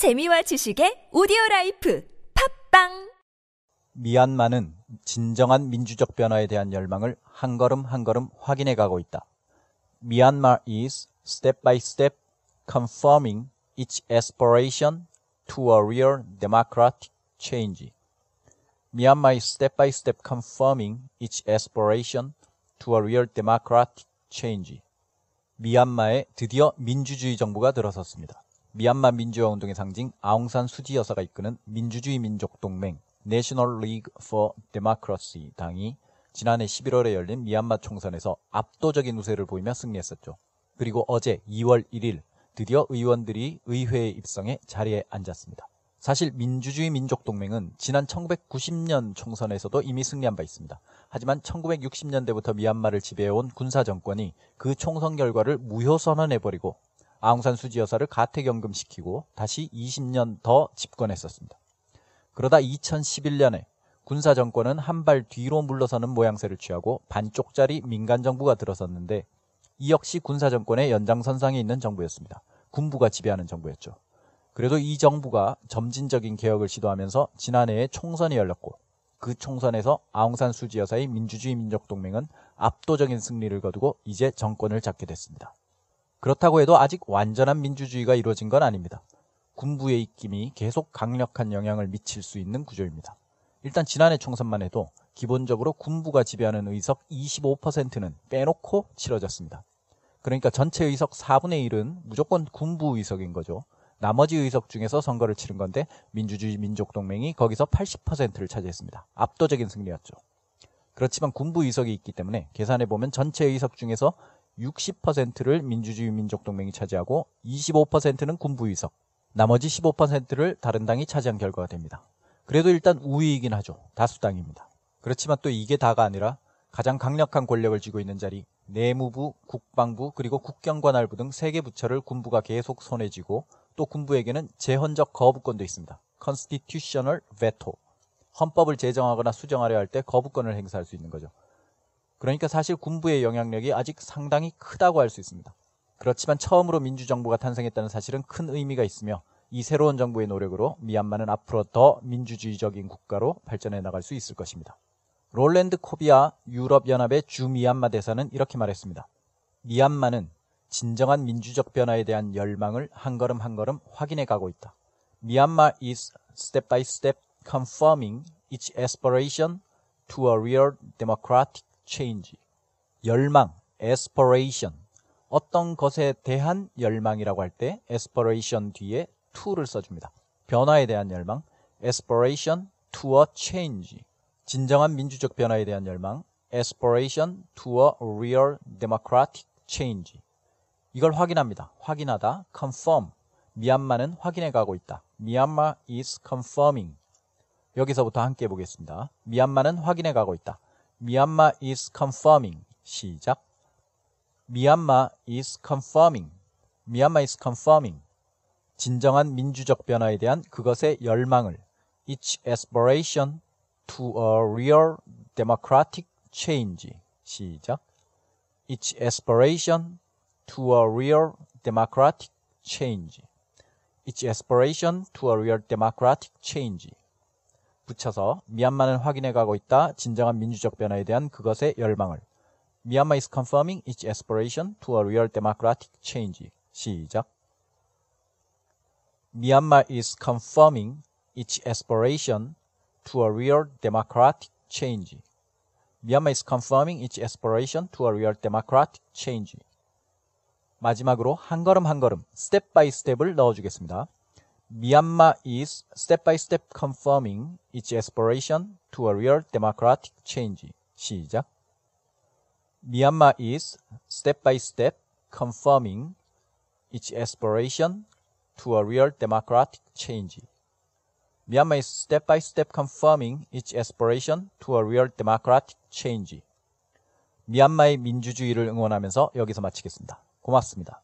재미와 지식의 오디오 라이프 팝빵 미얀마는 진정한 민주적 변화에 대한 열망을 한 걸음 한 걸음 확인해 가고 있다. Myanmar is step by step confirming its aspiration to a real democratic change. Myanmar is step by step confirming its aspiration to a real democratic change. 미얀마에 드디어 민주주의 정부가 들어섰습니다. 미얀마 민주화 운동의 상징 아웅산 수지 여사가 이끄는 민주주의 민족 동맹 National League for Democracy 당이 지난해 11월에 열린 미얀마 총선에서 압도적인 우세를 보이며 승리했었죠. 그리고 어제 2월 1일 드디어 의원들이 의회에 입성해 자리에 앉았습니다. 사실 민주주의 민족동맹은 지난 1990년 총선에서도 이미 승리한 바 있습니다. 하지만 1960년대부터 미얀마를 지배해온 군사정권이 그 총선 결과를 무효 선언해버리고 아웅산 수지 여사를 가택연금시키고 다시 20년 더 집권했었습니다. 그러다 2011년에 군사 정권은 한 발 뒤로 물러서는 모양새를 취하고 반쪽짜리 민간 정부가 들어섰는데 이 역시 군사 정권의 연장선상에 있는 정부였습니다. 군부가 지배하는 정부였죠. 그래도 이 정부가 점진적인 개혁을 시도하면서 지난해에 총선이 열렸고 그 총선에서 아웅산 수지 여사의 민주주의 민족동맹은 압도적인 승리를 거두고 이제 정권을 잡게 됐습니다. 그렇다고 해도 아직 완전한 민주주의가 이루어진 건 아닙니다. 군부의 입김이 계속 강력한 영향을 미칠 수 있는 구조입니다. 일단 지난해 총선만 해도 기본적으로 군부가 지배하는 의석 25%는 빼놓고 치러졌습니다. 그러니까 전체 의석 4분의 1은 무조건 군부 의석인 거죠. 나머지 의석 중에서 선거를 치른 건데 민주주의 민족동맹이 거기서 80%를 차지했습니다. 압도적인 승리였죠. 그렇지만 군부 의석이 있기 때문에 계산해 보면 전체 의석 중에서 60%를 민주주의 민족동맹이 차지하고 25%는 군부 의석, 나머지 15%를 다른 당이 차지한 결과가 됩니다. 그래도 일단 우위이긴 하죠. 다수당입니다. 그렇지만 또 이게 다가 아니라 가장 강력한 권력을 쥐고 있는 자리, 내무부, 국방부, 그리고 국경관할부 등 세 개 부처를 군부가 계속 손에 쥐고 또 군부에게는 제헌적 거부권도 있습니다. constitutional veto. 헌법을 제정하거나 수정하려 할 때 거부권을 행사할 수 있는 거죠. 그러니까 사실 군부의 영향력이 아직 상당히 크다고 할 수 있습니다. 그렇지만 처음으로 민주정부가 탄생했다는 사실은 큰 의미가 있으며 이 새로운 정부의 노력으로 미얀마는 앞으로 더 민주주의적인 국가로 발전해 나갈 수 있을 것입니다. 롤랜드 코비아 유럽연합의 주 미얀마 대사는 이렇게 말했습니다. 미얀마는 진정한 민주적 변화에 대한 열망을 한 걸음 한 걸음 확인해 가고 있다. 미얀마 is step by step confirming its aspiration to a real democratic change. 열망, aspiration. 어떤 것에 대한 열망이라고 할 때 aspiration 뒤에 to를 써줍니다. 변화에 대한 열망, aspiration to a change. 진정한 민주적 변화에 대한 열망, aspiration to a real democratic change. 이걸 확인합니다. 확인하다, confirm. 미얀마는 확인해 가고 있다. Myanmar is confirming. 여기서부터 함께 보겠습니다. 미얀마는 확인해 가고 있다. Myanmar is confirming. 시작. Myanmar is confirming. Myanmar is confirming. 진정한 민주적 변화에 대한 그것의 열망을 its aspiration to a real democratic change. 시작. its aspiration to a real democratic change. its aspiration to a real democratic change. 붙여서 미얀마는 확인해 가고 있다. 진정한 민주적 변화에 대한 그것의 열망을. Myanmar is confirming its aspiration to a real democratic change. 시작. Myanmar is confirming its aspiration to a real democratic change. Myanmar is confirming its aspiration to a real democratic change. 마지막으로 한 걸음 한 걸음 스텝 바이 스텝을 넣어주겠습니다. Myanmar is step by step confirming its aspiration to a real democratic change. 시작. Myanmar is step by step confirming its aspiration to a real democratic change. Myanmar is step by step confirming its aspiration to a real democratic change. 미얀마의 민주주의를 응원하면서 여기서 마치겠습니다. 고맙습니다.